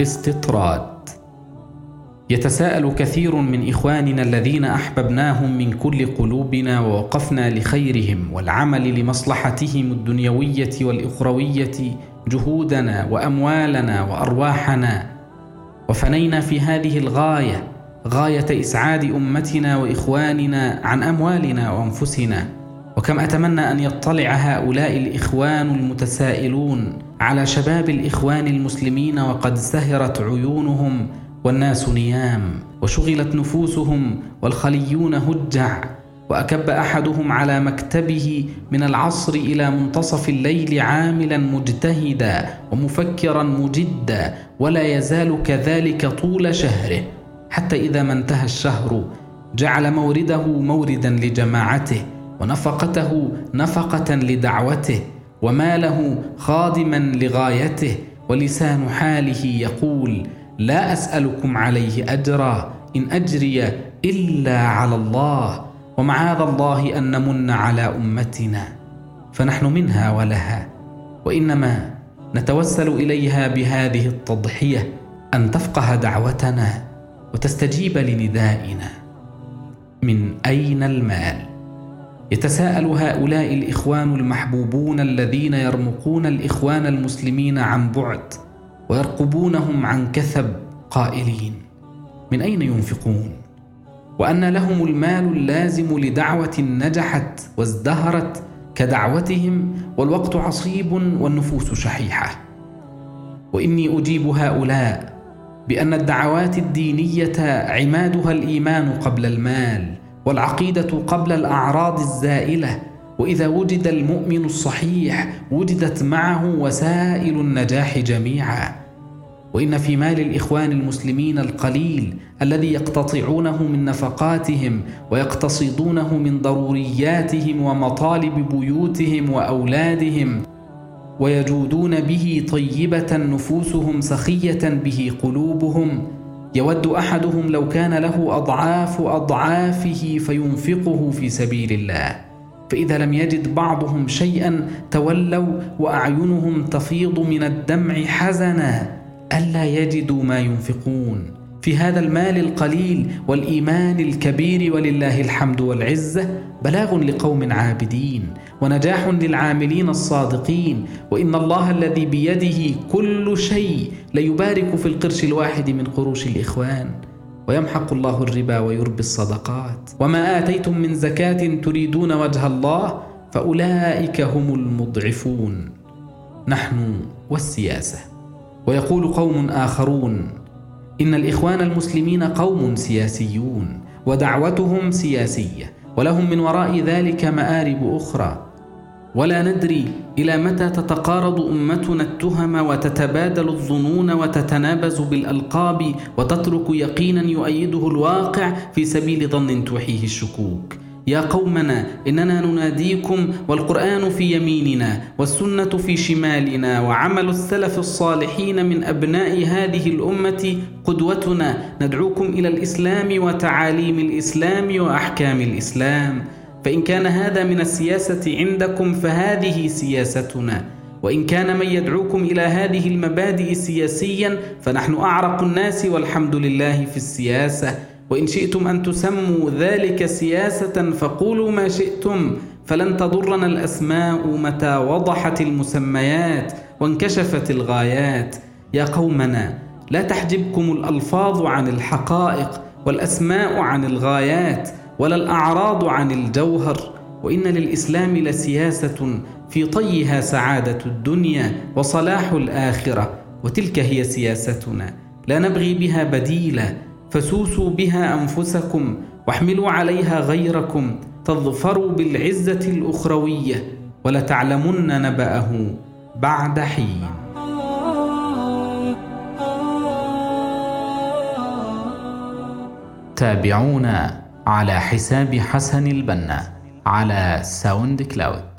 استطراد. يتساءل كثير من إخواننا الذين أحببناهم من كل قلوبنا ووقفنا لخيرهم والعمل لمصلحتهم الدنيوية والإخروية جهودنا وأموالنا وأرواحنا. وفنينا في هذه الغاية غاية إسعاد أمتنا وإخواننا عن أموالنا وأنفسنا. وكم أتمنى أن يطلع هؤلاء الإخوان المتسائلون على شباب الإخوان المسلمين وقد سهرت عيونهم والناس نيام وشغلت نفوسهم والخليون هجع وأكب أحدهم على مكتبه من العصر إلى منتصف الليل عاملا مجتهدا ومفكرا مجدا ولا يزال كذلك طول شهره حتى إذا ما انتهى الشهر جعل مورده موردا لجماعته ونفقته نفقة لدعوته وماله خادما لغايته ولسان حاله يقول لا أسألكم عليه أجرا إن أجري إلا على الله ومعاذ الله أن نمن على أمتنا فنحن منها ولها وإنما نتوسل إليها بهذه التضحية أن تفقه دعوتنا وتستجيب لندائنا من أين المال؟ يتساءل هؤلاء الإخوان المحبوبون الذين يرمقون الإخوان المسلمين عن بعد ويرقبونهم عن كثب قائلين. من أين ينفقون؟ وأن لهم المال اللازم لدعوة نجحت وازدهرت كدعوتهم والوقت عصيب والنفوس شحيحة. وإني أجيب هؤلاء بأن الدعوات الدينية عمادها الإيمان قبل المال والعقيدة قبل الأعراض الزائلة. وإذا وجد المؤمن الصحيح وجدت معه وسائل النجاح جميعا. وإن في مال الإخوان المسلمين القليل الذي يقتطعونه من نفقاتهم ويقتصدونه من ضرورياتهم ومطالب بيوتهم وأولادهم ويجودون به طيبة نفوسهم سخية به قلوبهم يود أحدهم لو كان له أضعاف أضعافه فينفقه في سبيل الله. فإذا لم يجد بعضهم شيئا تولوا وأعينهم تفيض من الدمع حزنا ألا يجدوا ما ينفقون. في هذا المال القليل والإيمان الكبير ولله الحمد والعزة بلاغ لقوم عابدين ونجاح للعاملين الصادقين وإن الله الذي بيده كل شيء ليبارك في القرش الواحد من قروش الإخوان ويمحق الله الربا ويربي الصدقات. وما آتيتم من زكاة تريدون وجه الله فأولئك هم المضعفون. نحن والسياسة. ويقول قوم آخرون إن الإخوان المسلمين قوم سياسيون ودعوتهم سياسية ولهم من وراء ذلك مآرب أخرى. ولا ندري إلى متى تتقارض أمتنا التهم وتتبادل الظنون وتتنابز بالألقاب وتترك يقينا يؤيده الواقع في سبيل ظن توحيه الشكوك. يا قومنا إننا نناديكم والقرآن في يميننا والسنة في شمالنا وعمل السلف الصالحين من أبناء هذه الأمة قدوتنا. ندعوكم إلى الإسلام وتعاليم الإسلام وأحكام الإسلام. فإن كان هذا من السياسة عندكم فهذه سياستنا. وإن كان من يدعوكم إلى هذه المبادئ سياسيا فنحن أعرق الناس والحمد لله في السياسة. وإن شئتم أن تسموا ذلك سياسة فقولوا ما شئتم فلن تضرنا الأسماء متى وضحت المسميات وانكشفت الغايات. يا قومنا لا تحجبكم الألفاظ عن الحقائق والأسماء عن الغايات ولا الأعراض عن الجوهر وإن للإسلام لسياسة في طيها سعادة الدنيا وصلاح الآخرة. وتلك هي سياستنا لا نبغي بها بديلا. فسوسوا بها أنفسكم واحملوا عليها غيركم تظفروا بالعزة الأخروية ولتعلمن نبأه بعد حين. تابعونا على حساب حسن البنا على ساوند كلاود